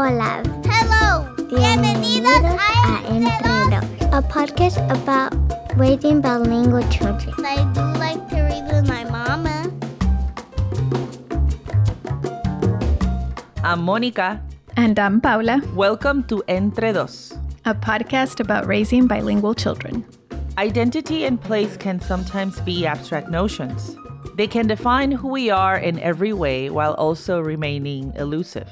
Hola. Hello. Bienvenidos a Entre Dos. a podcast about raising bilingual children. I do like to read with my mama. I'm Monica. And I'm Paula, Welcome to Entre Dos. a podcast about raising bilingual children. Identity and place can sometimes be abstract notions. They can define who we are in every way while also remaining elusive.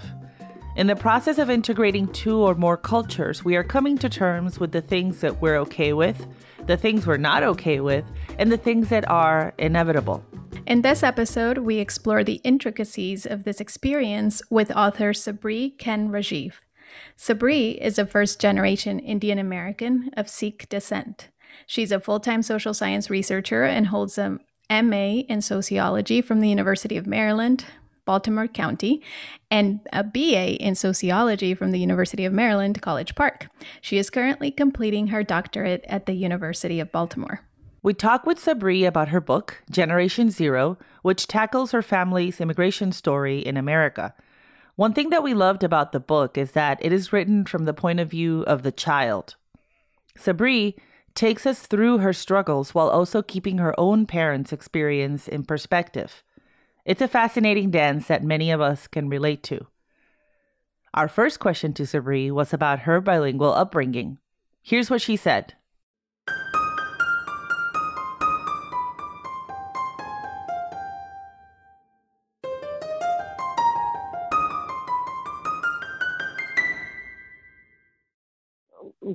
In the process of integrating two or more cultures, we are coming to terms with the things that we're okay with, the things we're not okay with, and the things that are inevitable. In this episode, we explore the intricacies of this experience with author Sabreet Kang Rajeev. Sabreet is a first generation Indian American of Sikh descent. She's a full time social science researcher and holds a MA in sociology from the University of Maryland, Baltimore County, and a BA in sociology from the University of Maryland, College Park. She is currently completing her doctorate at the University of Baltimore. We talk with Sabreet about her book, Generation Zero, which tackles her family's immigration story in America. One thing that we loved about the book is that it is written from the point of view of the child. Sabreet takes us through her struggles while also keeping her own parents' experience in perspective. It's a fascinating dance that many of us can relate to. Our first question to Sabreet was about her bilingual upbringing. Here's what she said.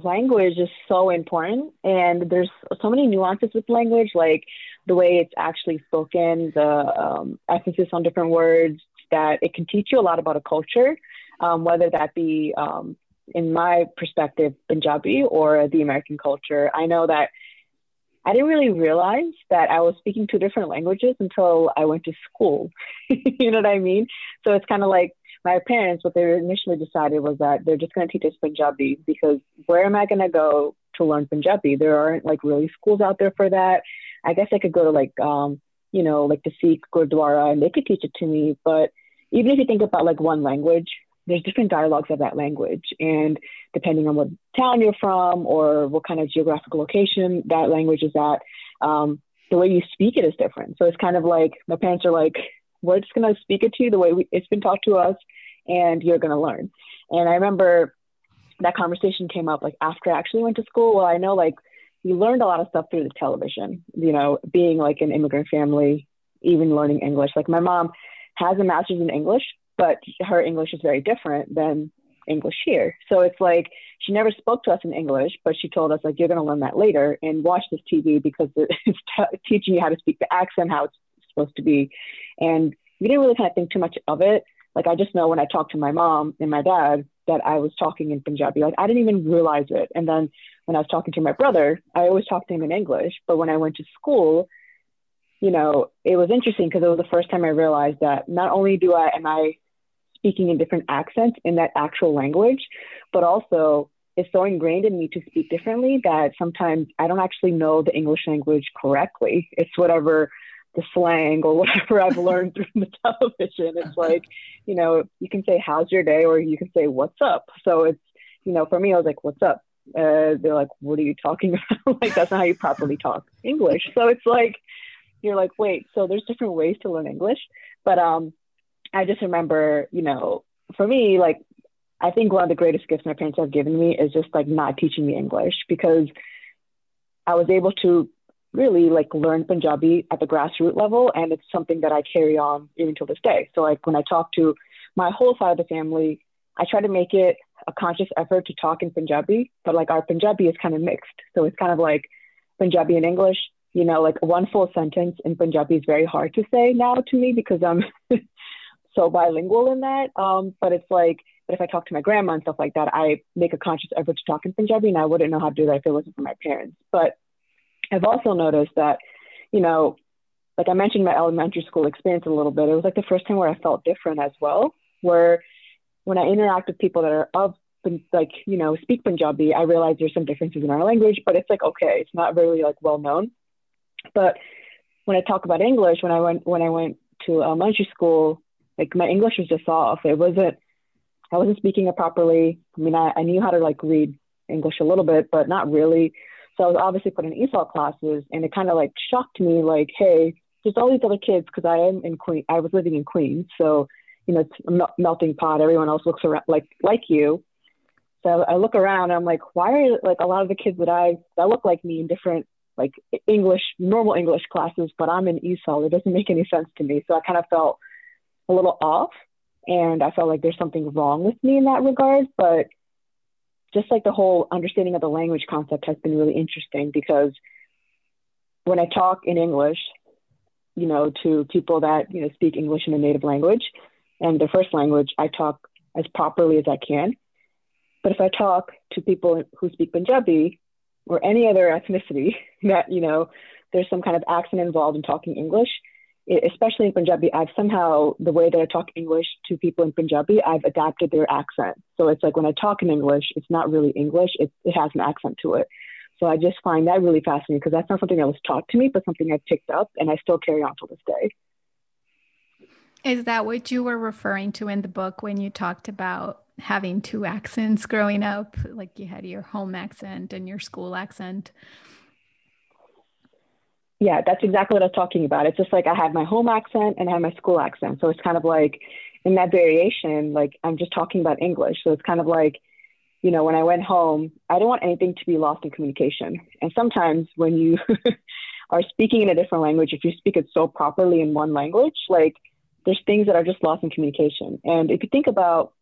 Language is so important and there's so many nuances with language like the way it's actually spoken the um, emphasis on different words that it can teach you a lot about a culture um, whether that be um, in my perspective punjabi or the american culture. I know that i didn't really realize that i was speaking two different languages until i went to school. You know what i mean? So it's kind of like my parents, what they initially decided was that they're just going to teach us Punjabi because where am I going to go to learn Punjabi? There aren't like really schools out there for that. I guess I could go to like, um, you know, like the Sikh Gurdwara and they could teach it to me. But even if you think about like one language, there's different dialogues of that language. And depending on what town you're from or what kind of geographical location that language is at, um, the way you speak it is different. So it's kind of like my parents are like, we're just going to speak it to you the way we, it's been taught to us, and you're going to learn. And I remember that conversation came up like after I actually went to school. Well, I know like you learned a lot of stuff through the television, you know, being like an immigrant family, even learning English. Like my mom has a master's in English, but her English is very different than English here. So it's like she never spoke to us in English, but she told us like you're going to learn that later and watch this TV because it's t- teaching you how to speak the accent, how it's supposed to be. And we didn't really kind of think too much of it. Like I just know when I talked to my mom and my dad that I was talking in Punjabi. Like I didn't even realize it. And then when I was talking to my brother, I always talked to him in English. But when I went to school, you know, it was interesting because it was the first time I realized that not only do I am I speaking in different accents in that actual language, but also it's so ingrained in me to speak differently that sometimes I don't actually know the English language correctly. It's whatever the slang or whatever I've learned through the television. It's like, you know, you can say, how's your day? Or you can say, what's up? So it's, you know, for me, I was like, what's up? Uh, they're like, what are you talking about? like, that's not how you properly talk English. So it's like, you're like, wait, so there's different ways to learn English. But um, I just remember, you know, for me, like, I think one of the greatest gifts my parents have given me is just like not teaching me English because I was able to really like learn Punjabi at the grassroots level, and it's something that I carry on even till this day. So like when I talk to my whole side of the family, I try to make it a conscious effort to talk in Punjabi, but like our Punjabi is kind of mixed. So it's kind of like Punjabi and English. You know, like one full sentence in Punjabi is very hard to say now to me because I'm so bilingual in that. Um, but it's like, but if I talk to my grandma and stuff like that, I make a conscious effort to talk in Punjabi, and I wouldn't know how to do that if it wasn't for my parents. But I've also noticed that, you know, like I mentioned my elementary school experience a little bit, it was like the first time where I felt different as well, where when I interact with people that are of like, you know, speak Punjabi, I realize there's some differences in our language, but it's like, okay, it's not really like well known. But when I talk about English, when I went, when I went to elementary school, like my English was just off. It wasn't, I wasn't speaking it properly. I mean, I, I knew how to like read English a little bit, but not really. So I was obviously put in ESOL classes, and it kind of like shocked me, like, hey, there's all these other kids because I am in Queen. I was living in Queens, so you know, it's a melting pot. Everyone else looks around like like you. So I look around, and I'm like, why are like a lot of the kids that I that look like me in different like English, normal English classes, but I'm in ESOL. It doesn't make any sense to me. So I kind of felt a little off, and I felt like there's something wrong with me in that regard. But just like the whole understanding of the language concept has been really interesting because when I talk in English, you know, to people that, you know, speak English in a native language and their first language, I talk as properly as I can. But if I talk to people who speak Punjabi or any other ethnicity that, you know, there's some kind of accent involved in talking English, especially in Punjabi, I've somehow, the way that I talk English to people in Punjabi, I've adapted their accent. So it's like when I talk in English, it's not really English, it, it has an accent to it. So I just find that really fascinating because that's not something that was taught to me, but something I've picked up and I still carry on to this day. Is that what you were referring to in the book when you talked about having two accents growing up? Like you had your home accent and your school accent? Yeah, that's exactly what I was talking about. It's just like I have my home accent and I have my school accent. So it's kind of like in that variation, like I'm just talking about English. So it's kind of like, you know, when I went home, I don't want anything to be lost in communication. And sometimes when you are speaking in a different language, if you speak it so properly in one language, like there's things that are just lost in communication. And if you think about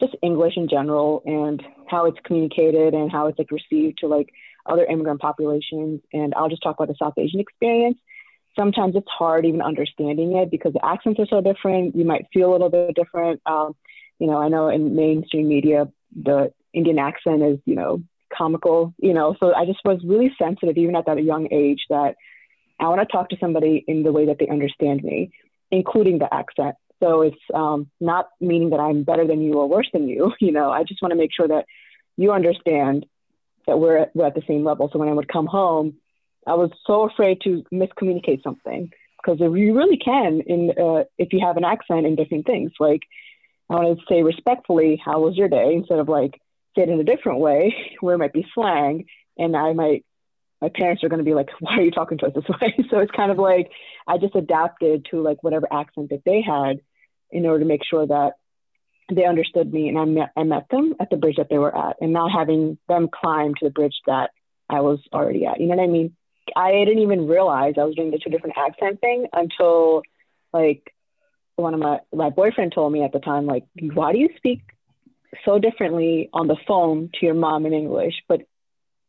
just English in general and how it's communicated and how it's like received to like other immigrant populations. And I'll just talk about the South Asian experience. Sometimes it's hard even understanding it because the accents are so different. You might feel a little bit different. Um, you know, I know in mainstream media, the Indian accent is, you know, comical, you know, so I just was really sensitive even at that young age that I want to talk to somebody in the way that they understand me, including the accent. So it's um, not meaning that I'm better than you or worse than you. You know, I just want to make sure that you understand that we're at, we're at the same level. So when I would come home, I was so afraid to miscommunicate something because you really can in uh, if you have an accent in different things. Like I want to say respectfully, "How was your day?" instead of like say it in a different way where it might be slang, and I might my parents are going to be like, "Why are you talking to us this way?" so it's kind of like I just adapted to like whatever accent that they had in order to make sure that they understood me and I met, I met them at the bridge that they were at and not having them climb to the bridge that I was already at. You know what I mean? I didn't even realize I was doing the two different accent thing until like one of my my boyfriend told me at the time, like, why do you speak so differently on the phone to your mom in English, but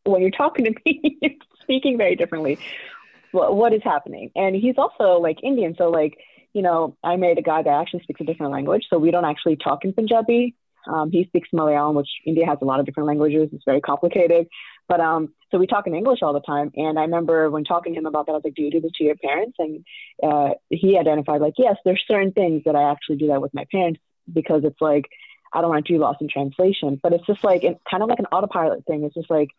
when you're talking to me, you're speaking very differently. What, what is happening? And he's also like Indian, so like you know, I married a guy that actually speaks a different language. So we don't actually talk in Punjabi. Um, he speaks Malayalam, which India has a lot of different languages. It's very complicated. But um, so we talk in English all the time. And I remember when talking to him about that, I was like, do you do this to your parents? And uh, he identified, like, yes, there's certain things that I actually do that with my parents because it's like, I don't want to do lost in translation. But it's just like, it, kind of like an autopilot thing. It's just like,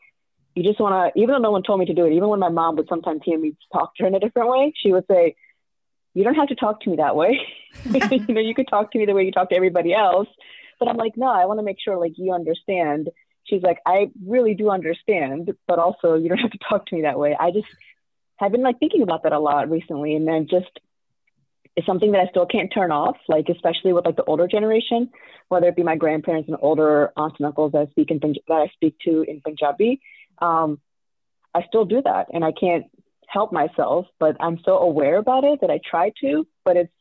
you just want to, even though no one told me to do it, even when my mom would sometimes hear me talk to her in a different way, she would say, you don't have to talk to me that way. you know, you could talk to me the way you talk to everybody else. But I'm like, no, I want to make sure like you understand. She's like, I really do understand, but also you don't have to talk to me that way. I just have been like thinking about that a lot recently, and then just it's something that I still can't turn off. Like especially with like the older generation, whether it be my grandparents and older aunts and uncles that I speak in that I speak to in Punjabi. Um, I still do that, and I can't help myself, but I'm so aware about it that I try to, but it's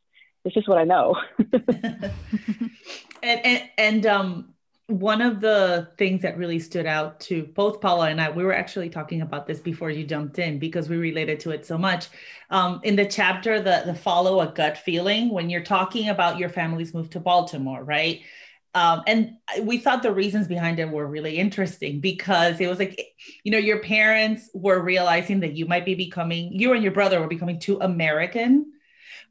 it's just what I know. and and, and um one of the things that really stood out to both Paula and I, we were actually talking about this before you jumped in because we related to it so much. Um, in the chapter, the the follow a gut feeling, when you're talking about your family's move to Baltimore, right? Um, and we thought the reasons behind it were really interesting because it was like, you know, your parents were realizing that you might be becoming, you and your brother were becoming too American,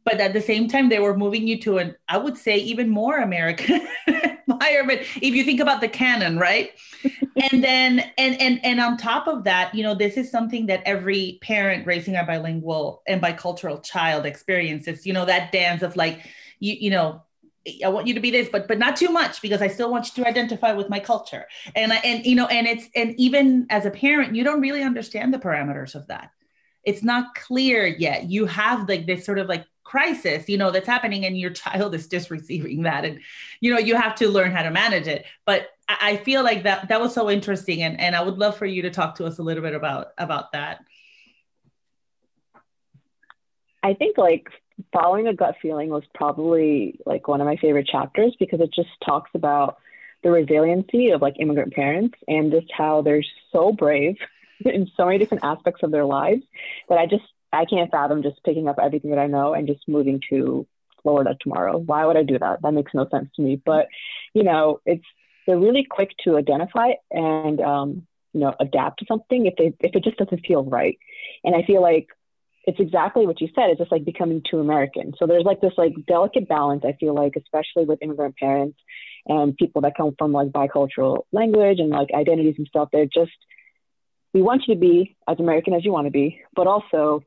but at the same time, they were moving you to an, I would say, even more American environment. If you think about the canon, right? and then, and and and on top of that, you know, this is something that every parent raising a bilingual and bicultural child experiences. You know, that dance of like, you you know I want you to be this, but but not too much because I still want you to identify with my culture. And I, and you know, and it's and even as a parent, you don't really understand the parameters of that. It's not clear yet. You have like this sort of like crisis, you know, that's happening, and your child is just receiving that, and you know, you have to learn how to manage it. But I feel like that that was so interesting, and and I would love for you to talk to us a little bit about about that. I think like following a gut feeling was probably like one of my favorite chapters because it just talks about the resiliency of like immigrant parents and just how they're so brave in so many different aspects of their lives that I just I can't fathom just picking up everything that I know and just moving to Florida tomorrow. Why would I do that? That makes no sense to me. But you know, it's they're really quick to identify and um, you know adapt to something if they if it just doesn't feel right. And I feel like it's exactly what you said. It's just like becoming too American. So there's like this like delicate balance. I feel like, especially with immigrant parents and people that come from like bicultural language and like identities and stuff. They're just we want you to be as American as you want to be, but also,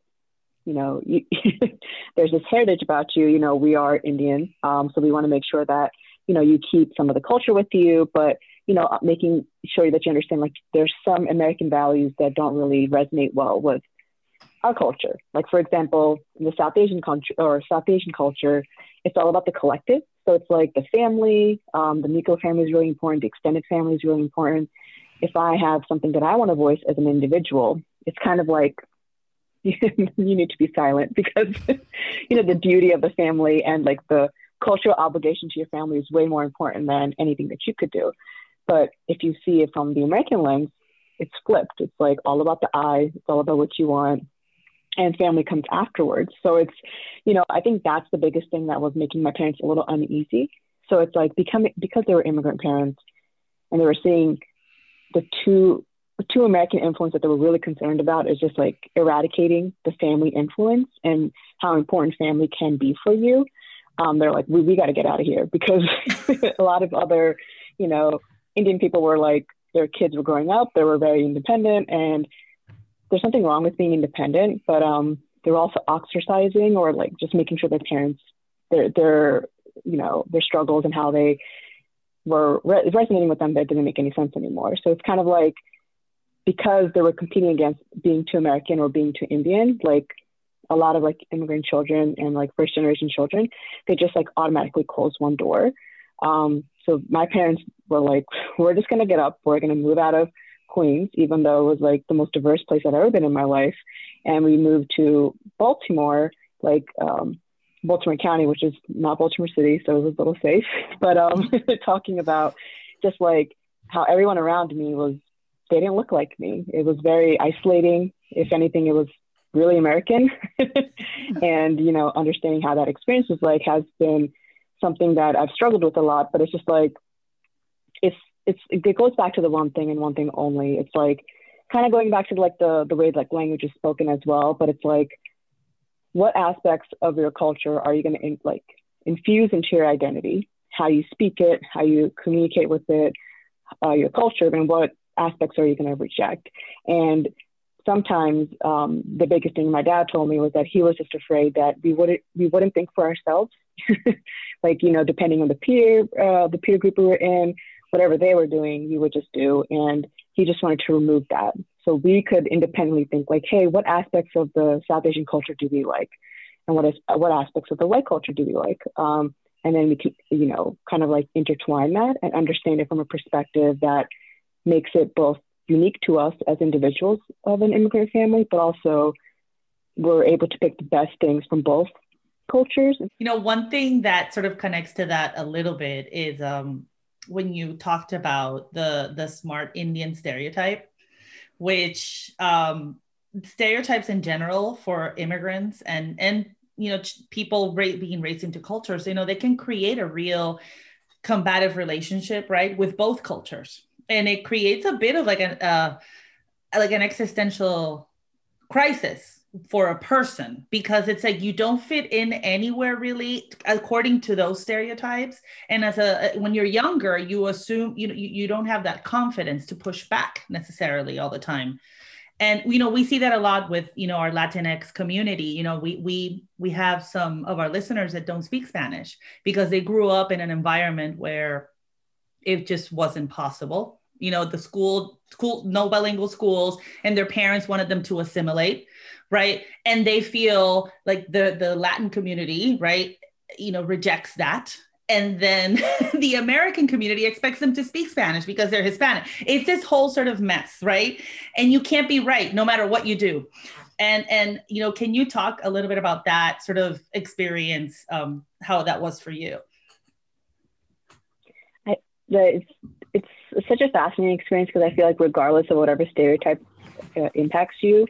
you know, you, there's this heritage about you. You know, we are Indian, um, so we want to make sure that you know you keep some of the culture with you, but you know, making sure that you understand like there's some American values that don't really resonate well with our culture. Like for example, in the South Asian country or South Asian culture, it's all about the collective. So it's like the family, um, the nuclear family is really important, the extended family is really important. If I have something that I want to voice as an individual, it's kind of like you need to be silent because you know the duty of the family and like the cultural obligation to your family is way more important than anything that you could do. But if you see it from the American lens, it's flipped. It's like all about the I, it's all about what you want and family comes afterwards. So it's, you know, I think that's the biggest thing that was making my parents a little uneasy. So it's like becoming because they were immigrant parents and they were seeing the two two American influence that they were really concerned about is just like eradicating the family influence and how important family can be for you. Um, they're like, we, we got to get out of here because a lot of other, you know, Indian people were like, their kids were growing up, they were very independent, and there's something wrong with being independent, but um, they're also ostracizing or like just making sure their parents, their their you know their struggles and how they were re- resonating with them that didn't make any sense anymore. So it's kind of like because they were competing against being too American or being too Indian, like a lot of like immigrant children and like first generation children, they just like automatically close one door. Um, so my parents were like, we're just gonna get up, we're gonna move out of Queens, even though it was like the most diverse place I'd ever been in my life. And we moved to Baltimore, like um, Baltimore County, which is not Baltimore City, so it was a little safe. But um, talking about just like how everyone around me was, they didn't look like me. It was very isolating. If anything, it was really American. and, you know, understanding how that experience was like has been something that I've struggled with a lot. But it's just like, it's it's it goes back to the one thing and one thing only. It's like kind of going back to like the the way like language is spoken as well, but it's like what aspects of your culture are you going to like infuse into your identity? How you speak it, how you communicate with it, uh, your culture, and what aspects are you going to reject? And sometimes um, the biggest thing my dad told me was that he was just afraid that we wouldn't we wouldn't think for ourselves, like you know, depending on the peer uh, the peer group we were in, whatever they were doing, you would just do. And he just wanted to remove that. So we could independently think like, hey, what aspects of the South Asian culture do we like? And what is what aspects of the white culture do we like? Um, and then we can, you know, kind of like intertwine that and understand it from a perspective that makes it both unique to us as individuals of an immigrant family, but also we're able to pick the best things from both cultures. You know, one thing that sort of connects to that a little bit is um, when you talked about the the smart Indian stereotype, which um, stereotypes in general for immigrants and and you know people ra- being raised into cultures, you know, they can create a real combative relationship, right, with both cultures, and it creates a bit of like an uh, like an existential crisis for a person because it's like you don't fit in anywhere really according to those stereotypes. And as a when you're younger you assume you know you, don't have that confidence to push back necessarily all the time. And you know we see that a lot with you know our latinx community. You know we we we have some of our listeners that don't speak spanish because they grew up in an environment where it just wasn't possible you know the school school no bilingual schools and their parents wanted them to assimilate right and they feel like the the latin community right you know rejects that and then the American community expects them to speak Spanish because they're Hispanic. It's this whole sort of mess, right? And you can't be right no matter what you do. And and you know, can you talk a little bit about that sort of experience, um, how that was for you? I, the, it's, such a fascinating experience because I feel like regardless of whatever stereotype uh, impacts you,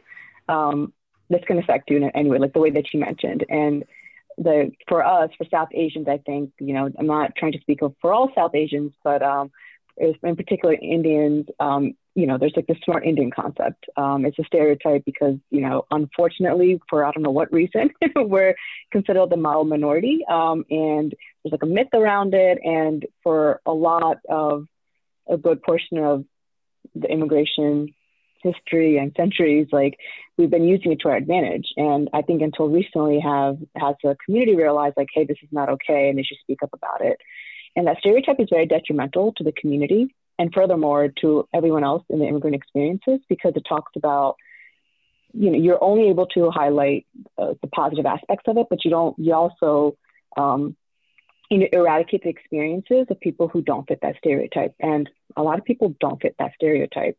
um, to affect you in any way, like the way that you mentioned. And the for us for South Asians, I think you know I'm not trying to speak for all South Asians, but um, in particular Indians, um, you know, there's like the smart Indian concept. Um, it's a stereotype because you know, unfortunately, for I don't know what reason, we're considered the model minority, um, and there's like a myth around it. And for a lot of a good portion of the immigration history and centuries, like we've been using it to our advantage. And I think until recently have has the community realized like, hey, this is not okay and they should speak up about it. And that stereotype is very detrimental to the community and furthermore to everyone else in the immigrant experiences because it talks about you know you're only able to highlight uh, the positive aspects of it but you don't you also um, you know, eradicate the experiences of people who don't fit that stereotype and a lot of people don't fit that stereotype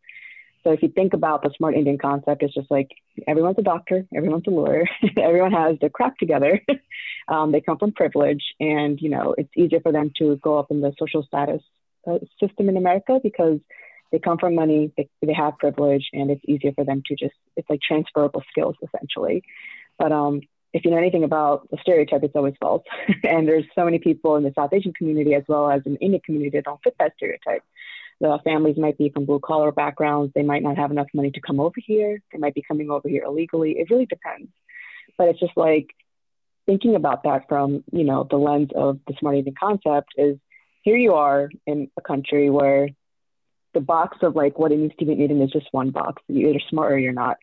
so if you think about the smart Indian concept, it's just like everyone's a doctor, everyone's a lawyer, everyone has their crap together. um, they come from privilege, and you know it's easier for them to go up in the social status uh, system in America because they come from money, they, they have privilege, and it's easier for them to just it's like transferable skills essentially. But um, if you know anything about the stereotype, it's always false. and there's so many people in the South Asian community as well as in the Indian community that don't fit that stereotype. The families might be from blue collar backgrounds. They might not have enough money to come over here. They might be coming over here illegally. It really depends. But it's just like thinking about that from, you know, the lens of the smart Indian concept is here you are in a country where the box of like what it means to be Indian is just one box. You're either smart or you're not.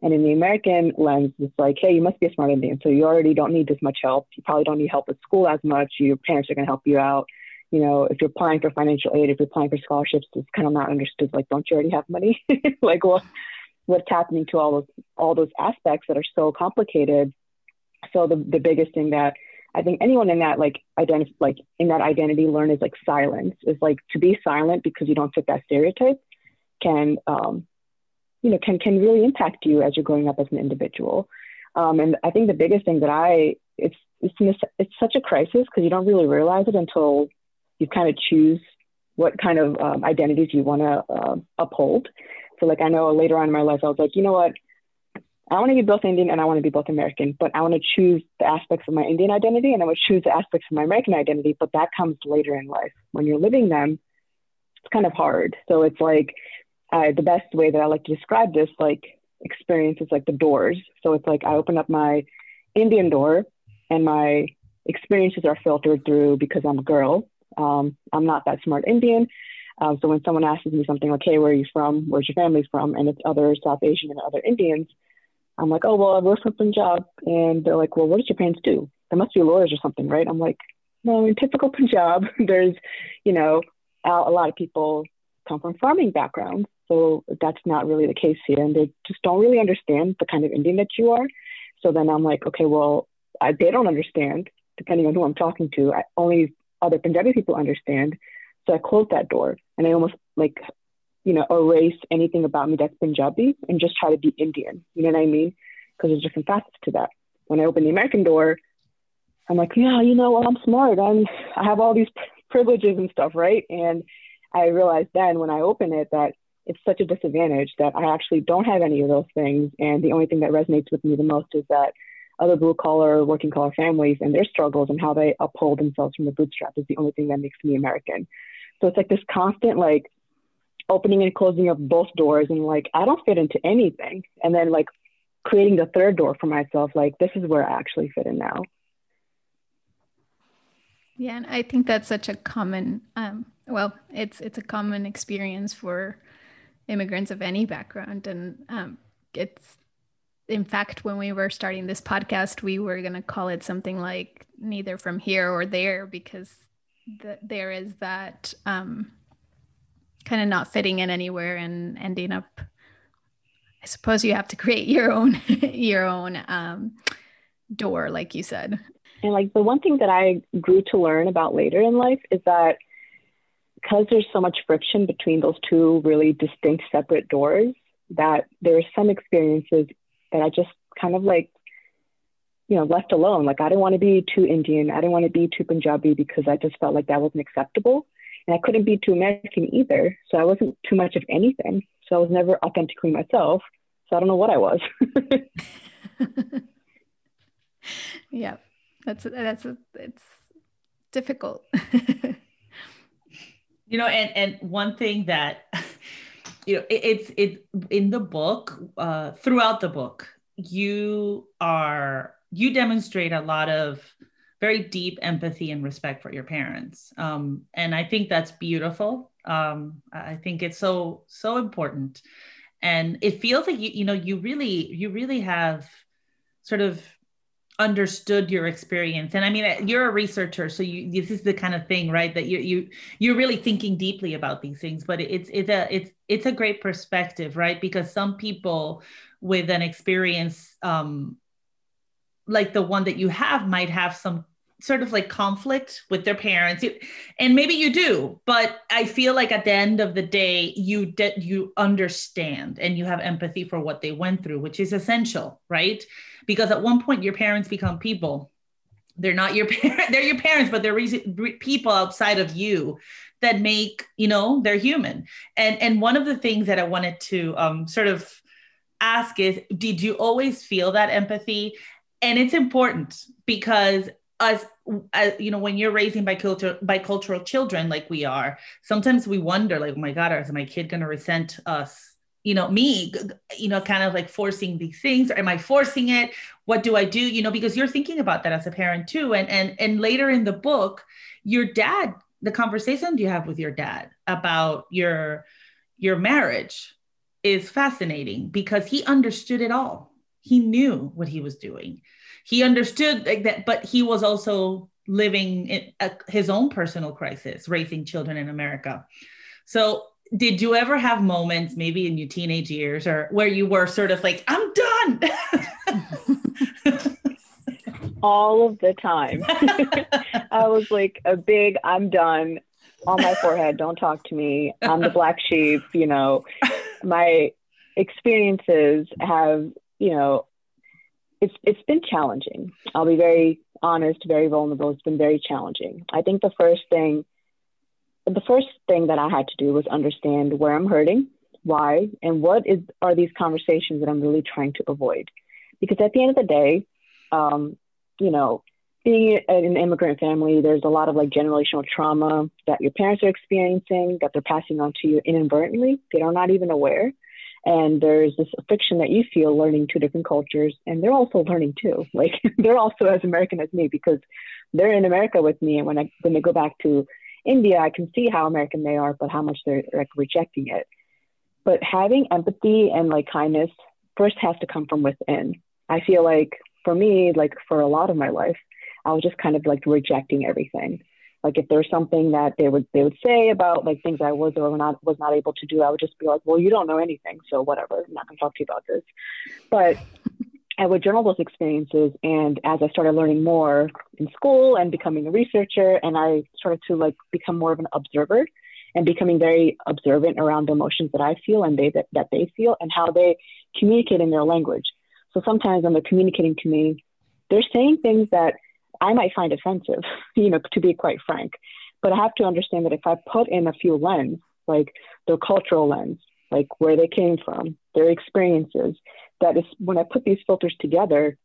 And in the American lens, it's like, hey, you must be a smart Indian. So you already don't need this much help. You probably don't need help with school as much. Your parents are going to help you out you know, if you're applying for financial aid, if you're applying for scholarships, it's kind of not understood. Like, don't you already have money? like, what what's happening to all those all those aspects that are so complicated? So the the biggest thing that I think anyone in that like identity like in that identity learn is like silence is like to be silent because you don't fit that stereotype can um, you know can can really impact you as you're growing up as an individual. Um, and I think the biggest thing that I it's it's it's such a crisis because you don't really realize it until you kind of choose what kind of um, identities you want to uh, uphold. So, like, I know later on in my life, I was like, you know what? I want to be both Indian and I want to be both American, but I want to choose the aspects of my Indian identity and I would choose the aspects of my American identity, but that comes later in life. When you're living them, it's kind of hard. So it's like uh, the best way that I like to describe this like experience is like the doors. So it's like I open up my Indian door and my experiences are filtered through because I'm a girl um, I'm not that smart Indian. Um, so when someone asks me something like, hey, where are you from? Where's your family from? And it's other South Asian and other Indians, I'm like, oh, well, we're from Punjab. And they're like, well, what does your parents do? They must be lawyers or something, right? I'm like, no, in typical Punjab, there's, you know, a lot of people come from farming backgrounds. So that's not really the case here. And they just don't really understand the kind of Indian that you are. So then I'm like, okay, well, I, they don't understand, depending on who I'm talking to. I only other Punjabi people understand. So I closed that door and I almost like, you know, erase anything about me that's Punjabi and just try to be Indian. You know what I mean? Because there's different facets to that. When I open the American door, I'm like, yeah, you know, well, I'm smart. I'm, I have all these privileges and stuff, right? And I realized then when I open it that it's such a disadvantage that I actually don't have any of those things. And the only thing that resonates with me the most is that other blue collar, working collar families and their struggles and how they uphold themselves from the bootstrap is the only thing that makes me American. So it's like this constant like opening and closing of both doors and like I don't fit into anything. And then like creating the third door for myself, like this is where I actually fit in now. Yeah, and I think that's such a common um well, it's it's a common experience for immigrants of any background. And um, it's, in fact, when we were starting this podcast, we were going to call it something like neither from here or there because the, there is that um, kind of not fitting in anywhere and ending up. I suppose you have to create your own your own um, door, like you said. And like the one thing that I grew to learn about later in life is that because there's so much friction between those two really distinct separate doors, that there are some experiences that I just kind of like, you know, left alone. Like I didn't want to be too Indian. I didn't want to be too Punjabi because I just felt like that wasn't acceptable. And I couldn't be too American either. So I wasn't too much of anything. So I was never authentically myself. So I don't know what I was. yeah that's that's it's difficult you know and and one thing that you know it, it's it in the book uh throughout the book you are you demonstrate a lot of very deep empathy and respect for your parents. Um and i think that's beautiful. Um i think it's so so important. And it feels like you you know you really you really have sort of understood your experience. And i mean you're a researcher so you this is the kind of thing right that you you you're really thinking deeply about these things but it's it's a it's it's a great perspective right because some people with an experience um like the one that you have might have some sort of like conflict with their parents. And maybe you do but i feel like at the end of the day you de- you understand and you have empathy for what they went through which is essential right? Because at one point your parents become people. They're not your parents they're your parents but they're re- people outside of you that make you know they're human. And and one of the things that i wanted to um, sort of ask is did you always feel that empathy? And it's important because us uh, you know when you're raising bicultural bicultural children like we are sometimes we wonder like oh my god is my kid going to resent us? You know me you know kind of like forcing these things. Am i forcing it? What do i do? You know because you're thinking about that as a parent too. And and and later in the book your dad the conversation you have with your dad about your your marriage is fascinating because he understood it all. He knew what he was doing he understood like that but he was also living in his own personal crisis raising children in america. So did you ever have moments maybe in your teenage years or where you were sort of like i'm done all of the time. I was like a big i'm done on my forehead. Don't talk to me. I'm the black sheep you know. My experiences have you know it's it's been challenging. I'll be very honest, very vulnerable. It's been very challenging. I think the first thing the first thing that I had to do was understand where I'm hurting, why, and what is are these conversations that I'm really trying to avoid. Because at the end of the day, um, you know, being an immigrant family, there's a lot of like generational trauma that your parents are experiencing that they're passing on to you inadvertently. They are not even aware. And there's this friction that you feel learning two different cultures, and they're also learning too. Like they're also as American as me because they're in America with me. And when I when they go back to India, I can see how American they are, but how much they're like rejecting it. But having empathy and like kindness first has to come from within. I feel like for me, like for a lot of my life, I was just kind of like rejecting everything. Like if there's something that they would they would say about like things I was or not was not able to do, I would just be like, well, you don't know anything, so whatever. I'm not gonna talk to you about this. But I would journal those experiences, and as I started learning more in school and becoming a researcher, and I started to like become more of an observer and becoming very observant around the emotions that I feel and they that, that they feel and how they communicate in their language. So sometimes when they're communicating to me, they're saying things that I might find offensive, you know, to be quite frank. But I have to understand that if I put in a few lens, like their cultural lens, like where they came from, their experiences, that is when I put these filters together,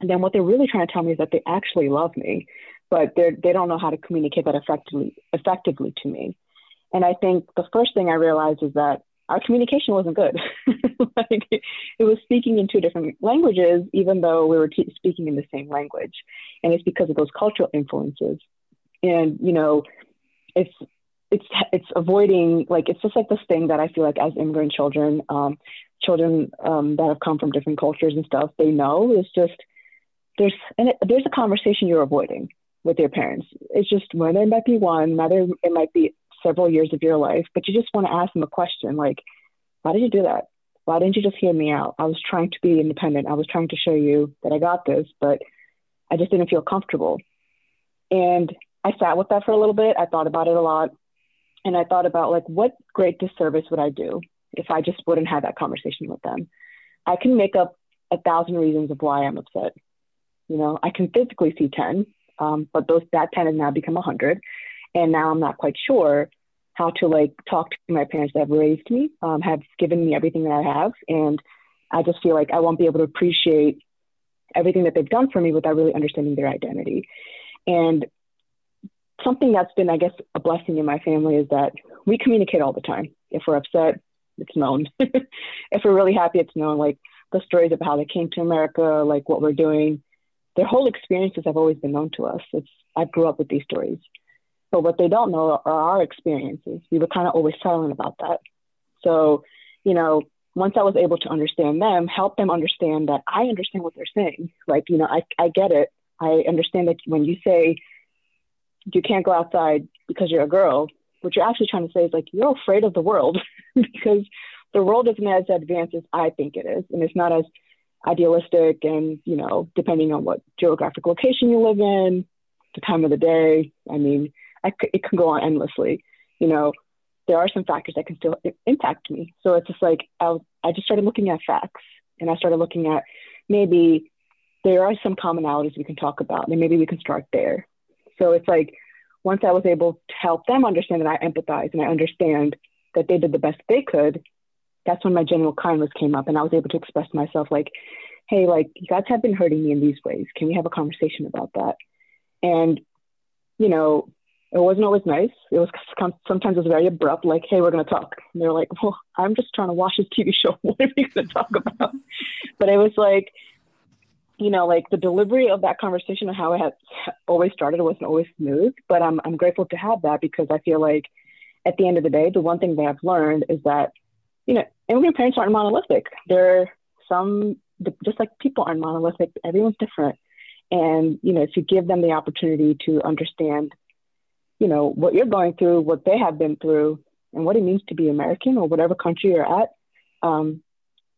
then what they're really trying to tell me is that they actually love me, but they they don't know how to communicate that effectively effectively to me. And I think the first thing I realized is that our communication wasn't good. like it was speaking in two different languages, even though we were t- speaking in the same language. And it's because of those cultural influences. And, you know, it's it's it's avoiding like it's just like this thing that I feel like as immigrant children, um, children um, that have come from different cultures and stuff, they know it's just there's and it, there's a conversation you're avoiding with your parents. It's just whether it might be one, whether it might be several years of your life, but you just want to ask them a question like, why did you do that? Why didn't you just hear me out? I was trying to be independent. I was trying to show you that I got this, but I just didn't feel comfortable. And I sat with that for a little bit. I thought about it a lot. And I thought about like what great disservice would I do if I just wouldn't have that conversation with them. I can make up a thousand reasons of why I'm upset. You know, I can physically see 10, um, but those that 10 has now become 100. And now I'm not quite sure how to like talk to my parents that have raised me, um, have given me everything that I have. And I just feel like I won't be able to appreciate everything that they've done for me without really understanding their identity. And something that's been, I guess, a blessing in my family is that we communicate all the time. If we're upset, it's known. if we're really happy, it's known. Like the stories of how they came to America, like what we're doing, their whole experiences have always been known to us. It's I grew up with these stories. But what they don't know are our experiences. We were kind of always silent about that. So, you know, once I was able to understand them, help them understand that I understand what they're saying. Like, you know, I, I get it. I understand that when you say you can't go outside because you're a girl, what you're actually trying to say is like, you're afraid of the world because the world isn't as advanced as I think it is. And it's not as idealistic and, you know, depending on what geographic location you live in, the time of the day. I mean, It can go on endlessly. You know, there are some factors that can still impact me. So it's just like I, I just started looking at facts, and I started looking at maybe there are some commonalities we can talk about, and maybe we can start there. So it's like once I was able to help them understand that I empathize and I understand that they did the best they could, that's when my general kindness came up, and I was able to express myself like, "Hey, like you guys have been hurting me in these ways. Can we have a conversation about that?" And you know, it wasn't always nice. It was sometimes it was very abrupt, like, "Hey, we're going to talk." And they're like, "Well, I'm just trying to watch this TV show. What are we going to talk about?" but it was like, you know, like the delivery of that conversation and how it had always started wasn't always smooth. But I'm I'm grateful to have that because I feel like at the end of the day, the one thing that I've learned is that, you know, immigrant parents aren't monolithic. They're some just like people aren't monolithic. Everyone's different. And, you know, if you give them the opportunity to understand you know, what you're going through, what they have been through, and what it means to be American or whatever country you're at, um,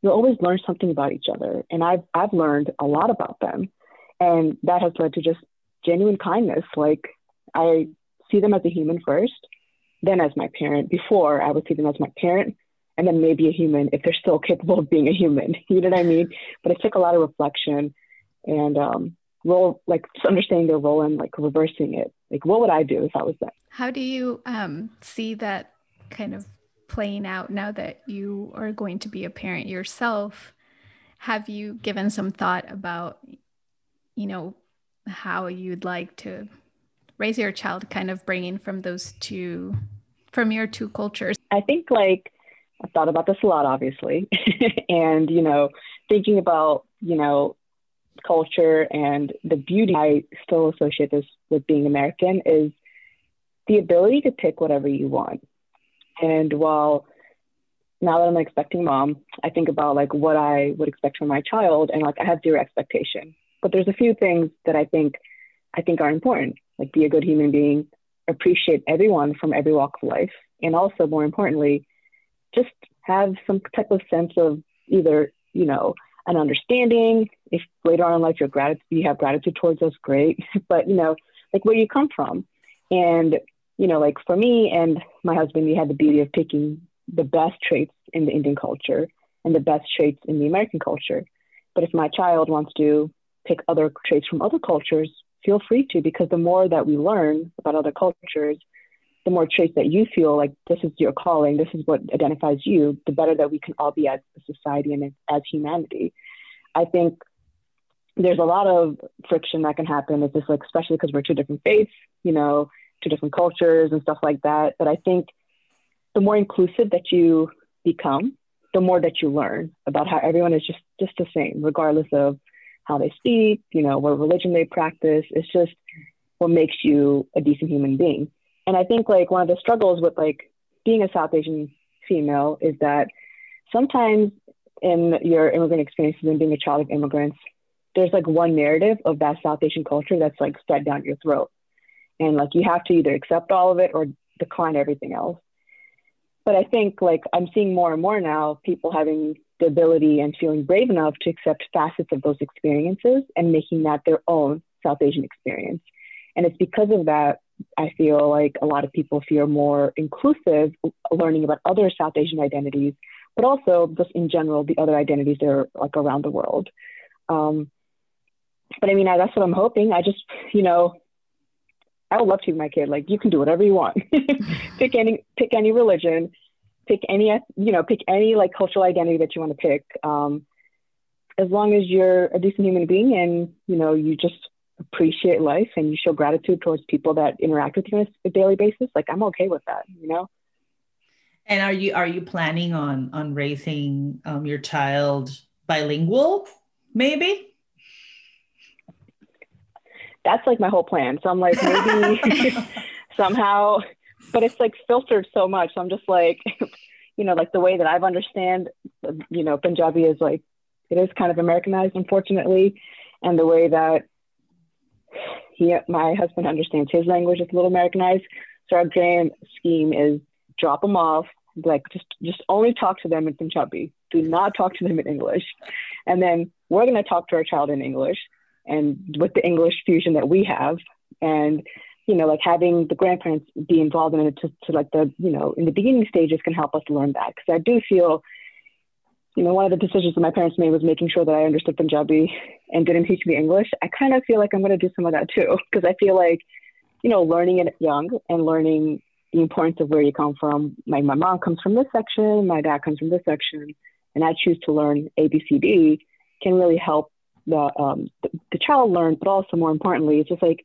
you'll always learn something about each other. And I've, I've learned a lot about them. And that has led to just genuine kindness. Like, I see them as a human first, then as my parent. Before, I would see them as my parent, and then maybe a human if they're still capable of being a human. You know what I mean? But it took a lot of reflection and um, role, like just understanding their role and like reversing it. Like, what would I do if I was them? How do you um, see that kind of playing out now that you are going to be a parent yourself? Have you given some thought about, you know, how you'd like to raise your child, kind of bringing from those two, from your two cultures? I think like I've thought about this a lot, obviously, and you know, thinking about you know culture and the beauty I still associate this with being American is the ability to pick whatever you want. And while now that I'm an expecting mom, I think about like what I would expect from my child and like I have zero expectation. But there's a few things that I think I think are important. Like be a good human being, appreciate everyone from every walk of life, and also more importantly, just have some type of sense of either, you know, an understanding. If later on in life you have gratitude towards us, great. but you know, like where you come from, and you know, like for me and my husband, we had the beauty of picking the best traits in the Indian culture and the best traits in the American culture. But if my child wants to pick other traits from other cultures, feel free to, because the more that we learn about other cultures, the more traits that you feel like this is your calling, this is what identifies you, the better that we can all be as a society and as humanity. I think there's a lot of friction that can happen. It's just like, especially because we're two different faiths, you know, two different cultures and stuff like that. But I think the more inclusive that you become, the more that you learn about how everyone is just just the same, regardless of how they speak, you know, what religion they practice. It's just what makes you a decent human being. And I think like one of the struggles with like being a South Asian female is that sometimes in your immigrant experiences and being a child of immigrants, there's like one narrative of that South Asian culture that's like fed down your throat. And like you have to either accept all of it or decline everything else. But I think like I'm seeing more and more now people having the ability and feeling brave enough to accept facets of those experiences and making that their own South Asian experience. And it's because of that, I feel like a lot of people feel more inclusive learning about other South Asian identities, but also just in general, the other identities that are like around the world. Um, but I mean, I, that's what I'm hoping. I just, you know, I would love to my kid. Like, you can do whatever you want. pick any, pick any religion, pick any, you know, pick any like cultural identity that you want to pick. Um, as long as you're a decent human being and you know you just appreciate life and you show gratitude towards people that interact with you on a daily basis, like I'm okay with that. You know. And are you are you planning on on raising um, your child bilingual? Maybe that's like my whole plan. So I'm like, maybe somehow, but it's like filtered so much. So I'm just like, you know, like the way that I've understand, you know, Punjabi is like, it is kind of Americanized, unfortunately. And the way that he, my husband understands his language is a little Americanized. So our grand scheme is drop them off, like just, just only talk to them in Punjabi. Do not talk to them in English. And then we're going to talk to our child in English and with the English fusion that we have, and you know, like having the grandparents be involved in it to, to like the you know in the beginning stages can help us learn that because I do feel, you know, one of the decisions that my parents made was making sure that I understood Punjabi and didn't teach me English. I kind of feel like I'm going to do some of that too because I feel like, you know, learning it young and learning the importance of where you come from. Like my mom comes from this section, my dad comes from this section, and I choose to learn ABCD can really help the, um, the, the child learn, but also more importantly, it's just like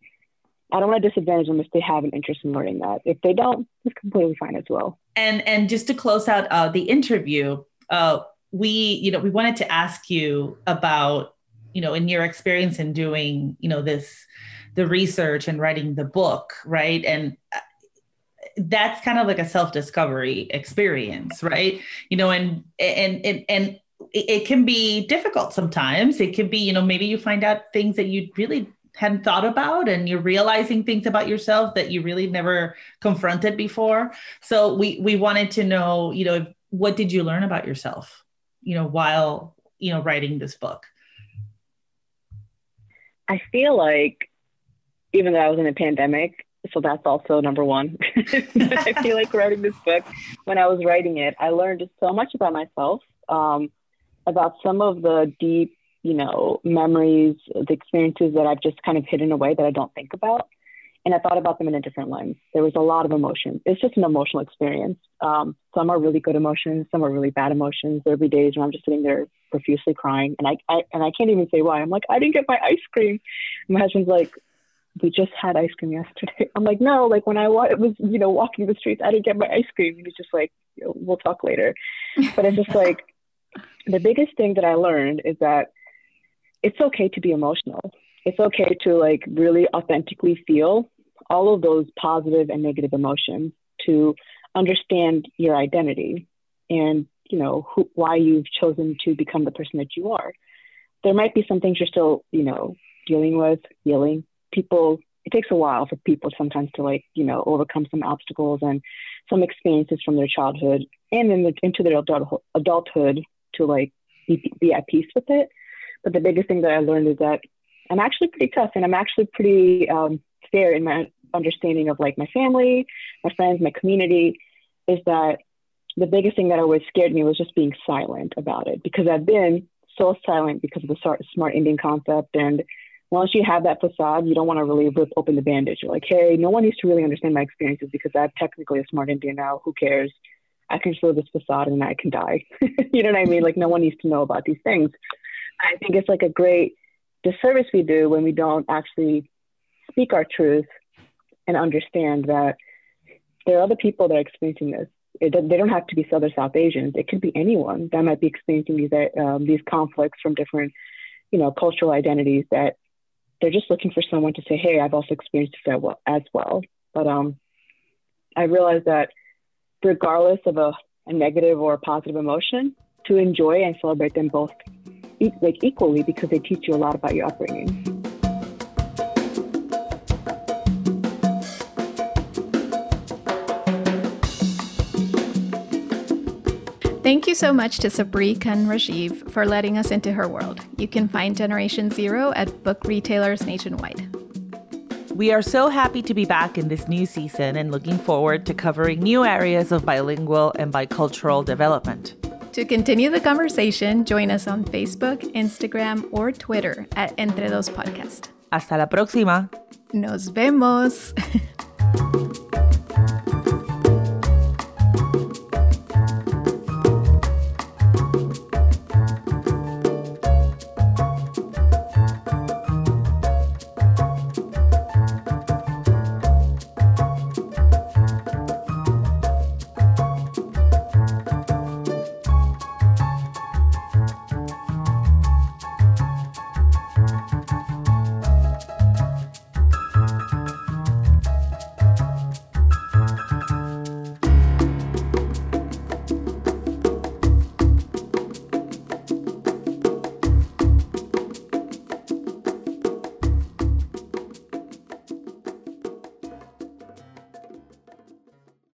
I don't want to disadvantage them if they have an interest in learning that. If they don't, it's completely fine as well. And and just to close out uh, the interview, uh, we you know we wanted to ask you about you know in your experience in doing you know this the research and writing the book, right? And uh, that's kind of like a self discovery experience, right? You know, and and and and it, it can be difficult sometimes. It can be, you know, maybe you find out things that you really hadn't thought about and you're realizing things about yourself that you really never confronted before so we we wanted to know you know what did you learn about yourself you know while you know writing this book i feel like even though i was in a pandemic so that's also number one i feel like writing this book when i was writing it i learned so much about myself um, about some of the deep, you know, memories, the experiences that I've just kind of hidden away that I don't think about. And I thought about them in a different lens. There was a lot of emotion. It's just an emotional experience. Um, some are really good emotions, some are really bad emotions. There'll be days when I'm just sitting there profusely crying, and I, I and I can't even say why. I'm like, I didn't get my ice cream. And my husband's like, we just had ice cream yesterday. I'm like, no, like when I wa- was, you know, walking the streets, I didn't get my ice cream. And he's just like, we'll talk later. But it's just like, the biggest thing that I learned is that it's okay to be emotional. It's okay to like really authentically feel all of those positive and negative emotions to understand your identity and you know who, why you've chosen to become the person that you are. There might be some things you're still you know dealing with, healing. People, it takes a while for people sometimes to like you know overcome some obstacles and some experiences from their childhood and then the, into their adult, adulthood to like be, be at peace with it. But the biggest thing that I learned is that I'm actually pretty tough and I'm actually pretty um, fair in my understanding of like my family, my friends, my community. Is that the biggest thing that always scared me was just being silent about it because I've been so silent because of the smart Indian concept. And once you have that facade, you don't want to really rip open the bandage. You're like, hey, no one needs to really understand my experiences because I'm technically a smart Indian now. Who cares? I can show this facade and I can die. you know what I mean? Like no one needs to know about these things. I think it's like a great disservice we do when we don't actually speak our truth and understand that there are other people that are experiencing this. It, they don't have to be Southern South Asians. It could be anyone that might be experiencing these um, these conflicts from different, you know, cultural identities. That they're just looking for someone to say, "Hey, I've also experienced that as well." But um, I realized that regardless of a, a negative or a positive emotion, to enjoy and celebrate them both like equally because they teach you a lot about your upbringing. Thank you so much to Sabreet Kang Rajeev for letting us into her world. You can find Generation Zero at book retailers nationwide. We are so happy to be back in this new season and looking forward to covering new areas of bilingual and bicultural development. To continue the conversation, join us on Facebook, Instagram, or Twitter at Entre Dos Podcast. Hasta la próxima. Nos vemos.